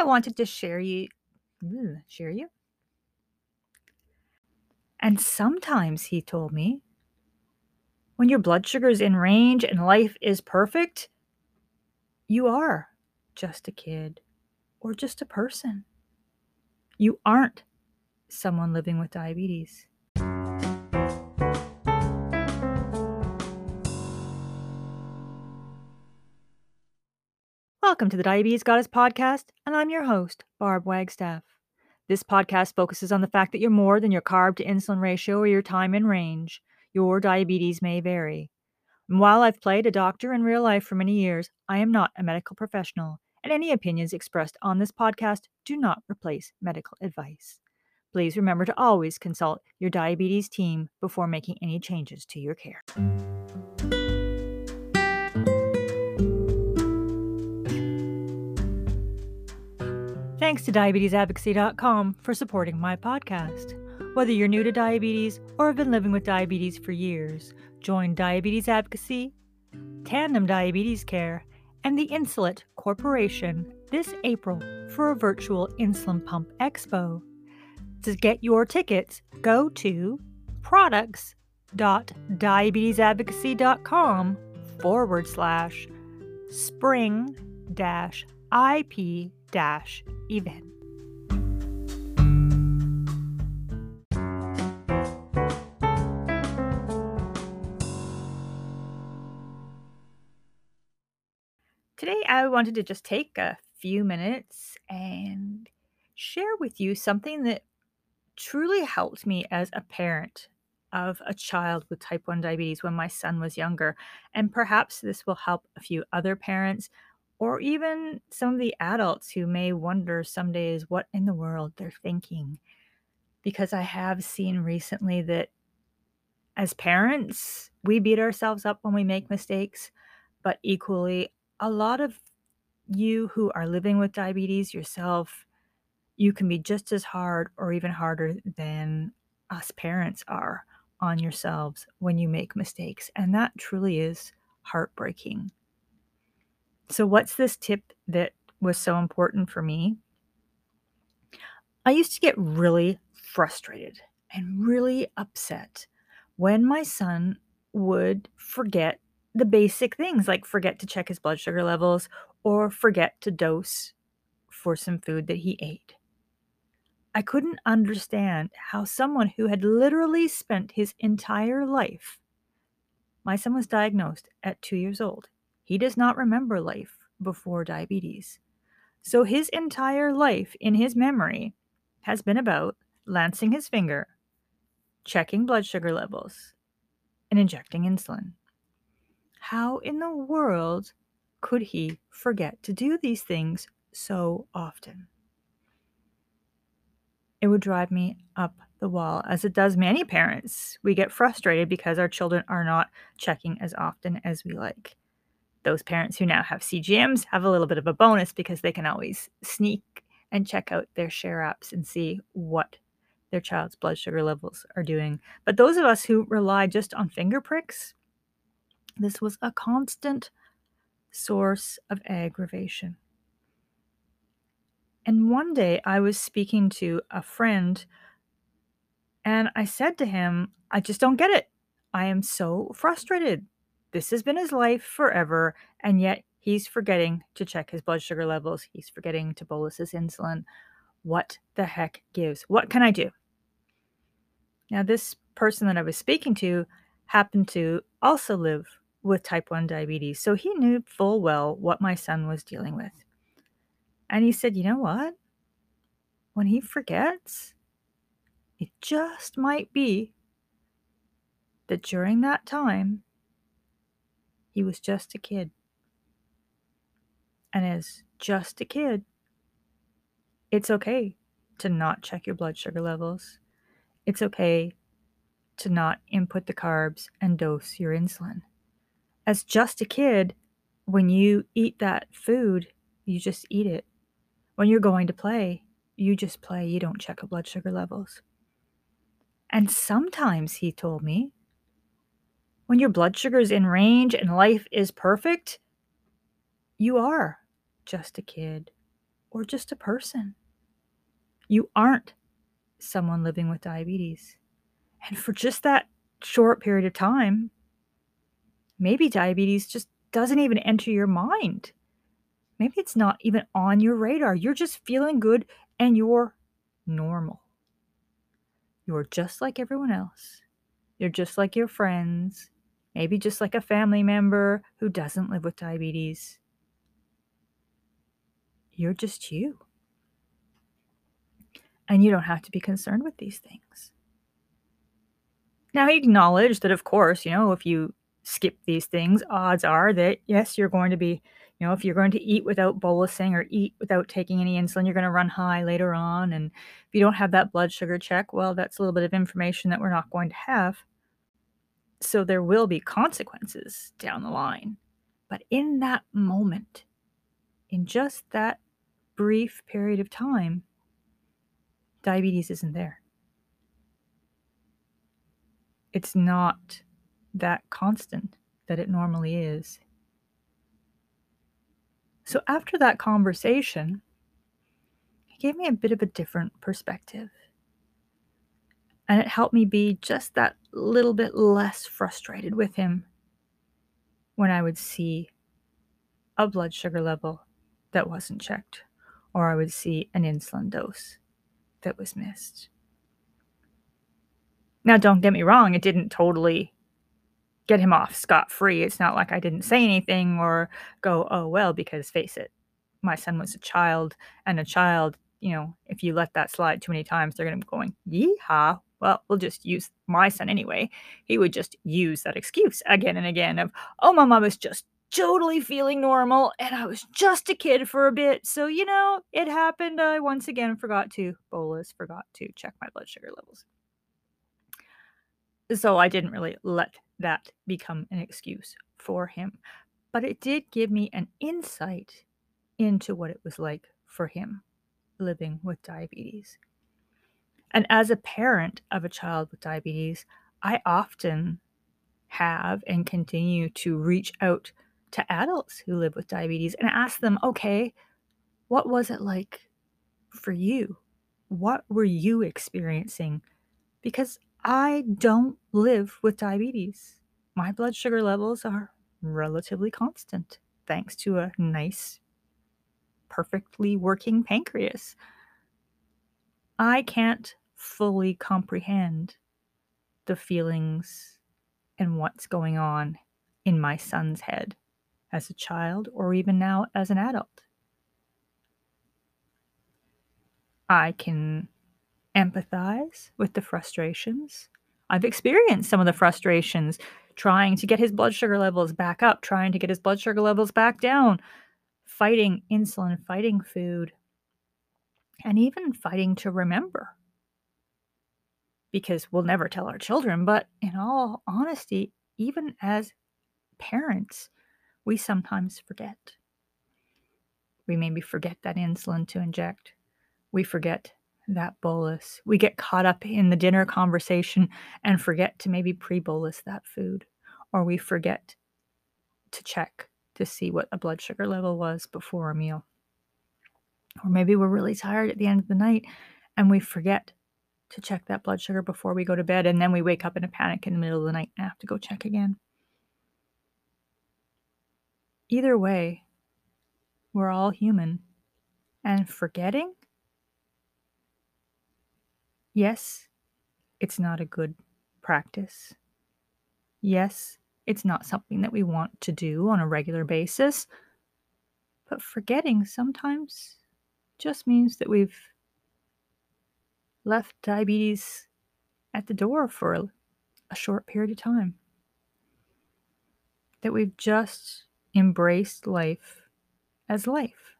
I wanted to share you mm, share you. And sometimes, he told me, when your blood sugar is in range and life is perfect, you are just a kid or just a person. You aren't someone living with diabetes. Welcome to the Diabetes Goddess Podcast, and I'm your host, Barb Wagstaff. This podcast focuses on the fact that you're more than your carb to insulin ratio or your time in range. Your diabetes may vary. And while I've played a doctor in real life for many years, I am not a medical professional, and any opinions expressed on this podcast do not replace medical advice. Please remember to always consult your diabetes team before making any changes to your care. Thanks to diabetesadvocacy.com for supporting my podcast. Whether you're new to diabetes or have been living with diabetes for years, join Diabetes Advocacy, Tandem Diabetes Care, and the Insulet Corporation this April for a virtual insulin pump expo. To get your tickets, go to products.diabetesadvocacy.com forward slash spring dash IP dash event. Today, I wanted to just take a few minutes and share with you something that truly helped me as a parent of a child with type 1 diabetes when my son was younger. And perhaps this will help a few other parents or even some of the adults who may wonder some days what in the world they're thinking. Because I have seen recently that as parents, we beat ourselves up when we make mistakes, but equally, a lot of you who are living with diabetes yourself, you can be just as hard or even harder than us parents are on yourselves when you make mistakes. And that truly is heartbreaking. So, what's this tip that was so important for me? I used to get really frustrated and really upset when my son would forget the basic things like forget to check his blood sugar levels or forget to dose for some food that he ate. I couldn't understand how someone who had literally spent his entire life, my son was diagnosed at two years old. He does not remember life before diabetes. So his entire life in his memory has been about lancing his finger, checking blood sugar levels, and injecting insulin. How in the world could he forget to do these things so often? It would drive me up the wall, as it does many parents. We get frustrated because our children are not checking as often as we like those parents who now have CGMs have a little bit of a bonus because they can always sneak and check out their share apps and see what their child's blood sugar levels are doing. But those of us who rely just on finger pricks, this was a constant source of aggravation. And one day I was speaking to a friend and I said to him, I just don't get it. I am so frustrated. This has been his life forever, and yet he's forgetting to check his blood sugar levels. He's forgetting to bolus his insulin. What the heck gives? What can I do? Now, this person that I was speaking to happened to also live with type 1 diabetes, so he knew full well what my son was dealing with. And he said, You know what? When he forgets, it just might be that during that time, he was just a kid. And as just a kid, it's okay to not check your blood sugar levels. It's okay to not input the carbs and dose your insulin. As just a kid, when you eat that food, you just eat it. When you're going to play, you just play. You don't check your blood sugar levels. And sometimes, he told me, when your blood sugar is in range and life is perfect, you are just a kid or just a person. You aren't someone living with diabetes. And for just that short period of time, maybe diabetes just doesn't even enter your mind. Maybe it's not even on your radar. You're just feeling good and you're normal. You're just like everyone else. You're just like your friends, maybe just like a family member who doesn't live with diabetes. You're just you. And you don't have to be concerned with these things. Now, he acknowledged that, of course, you know, if you skip these things, odds are that, yes, you're going to be, you know, if you're going to eat without bolusing or eat without taking any insulin, you're going to run high later on. And if you don't have that blood sugar check, well, that's a little bit of information that we're not going to have. So there will be consequences down the line. But in that moment, in just that brief period of time, diabetes isn't there. It's not that constant that it normally is. So after that conversation, it gave me a bit of a different perspective. And it helped me be just that little bit less frustrated with him when I would see a blood sugar level that wasn't checked, or I would see an insulin dose that was missed. Now, don't get me wrong, it didn't totally get him off scot free. It's not like I didn't say anything or go, oh, well, because face it, my son was a child, and a child, you know, if you let that slide too many times, they're going to be going, yeehaw, well, we'll just use my son anyway. He would just use that excuse again and again of, oh, my mom is just totally feeling normal and I was just a kid for a bit. So, you know, it happened. I once again forgot to bolus, forgot to check my blood sugar levels. So I didn't really let that become an excuse for him. But it did give me an insight into what it was like for him living with diabetes. And as a parent of a child with diabetes, I often have and continue to reach out to adults who live with diabetes and ask them, okay, what was it like for you? What were you experiencing? Because I don't live with diabetes. My blood sugar levels are relatively constant thanks to a nice, perfectly working pancreas. I can't fully comprehend the feelings and what's going on in my son's head as a child or even now as an adult. I can empathize with the frustrations. I've experienced some of the frustrations trying to get his blood sugar levels back up, trying to get his blood sugar levels back down, fighting insulin, fighting food, and even fighting to remember. Because we'll never tell our children, but in all honesty, even as parents, we sometimes forget. We maybe forget that insulin to inject. We forget that bolus. We get caught up in the dinner conversation and forget to maybe pre bolus that food, or we forget to check to see what a blood sugar level was before a meal. Or maybe we're really tired at the end of the night and we forget to check that blood sugar before we go to bed, and then we wake up in a panic in the middle of the night and have to go check again. Either way, we're all human, and forgetting Yes, it's not a good practice. Yes, it's not something that we want to do on a regular basis. But forgetting sometimes just means that we've left diabetes at the door for a, a, short period of time. That we've just embraced life as life.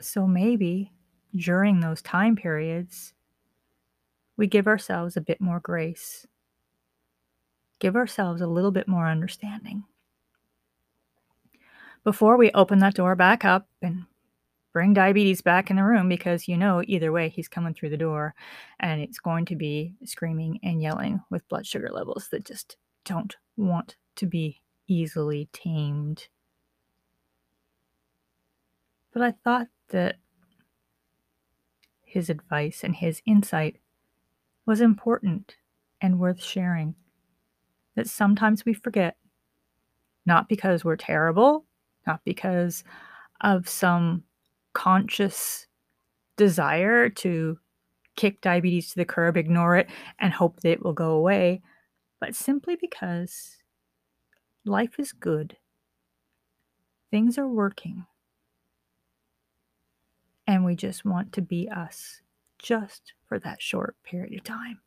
So maybe during those time periods, we give ourselves a bit more grace, give ourselves a little bit more understanding. Before we open that door back up and bring diabetes back in the room, because you know, either way, he's coming through the door and it's going to be screaming and yelling with blood sugar levels that just don't want to be easily tamed But I thought that his advice and his insight was important and worth sharing. That sometimes we forget, not because we're terrible, not because of some conscious desire to kick diabetes to the curb, ignore it, and hope that it will go away, but simply because life is good. Things are working. And we just want to be us just for that short period of time.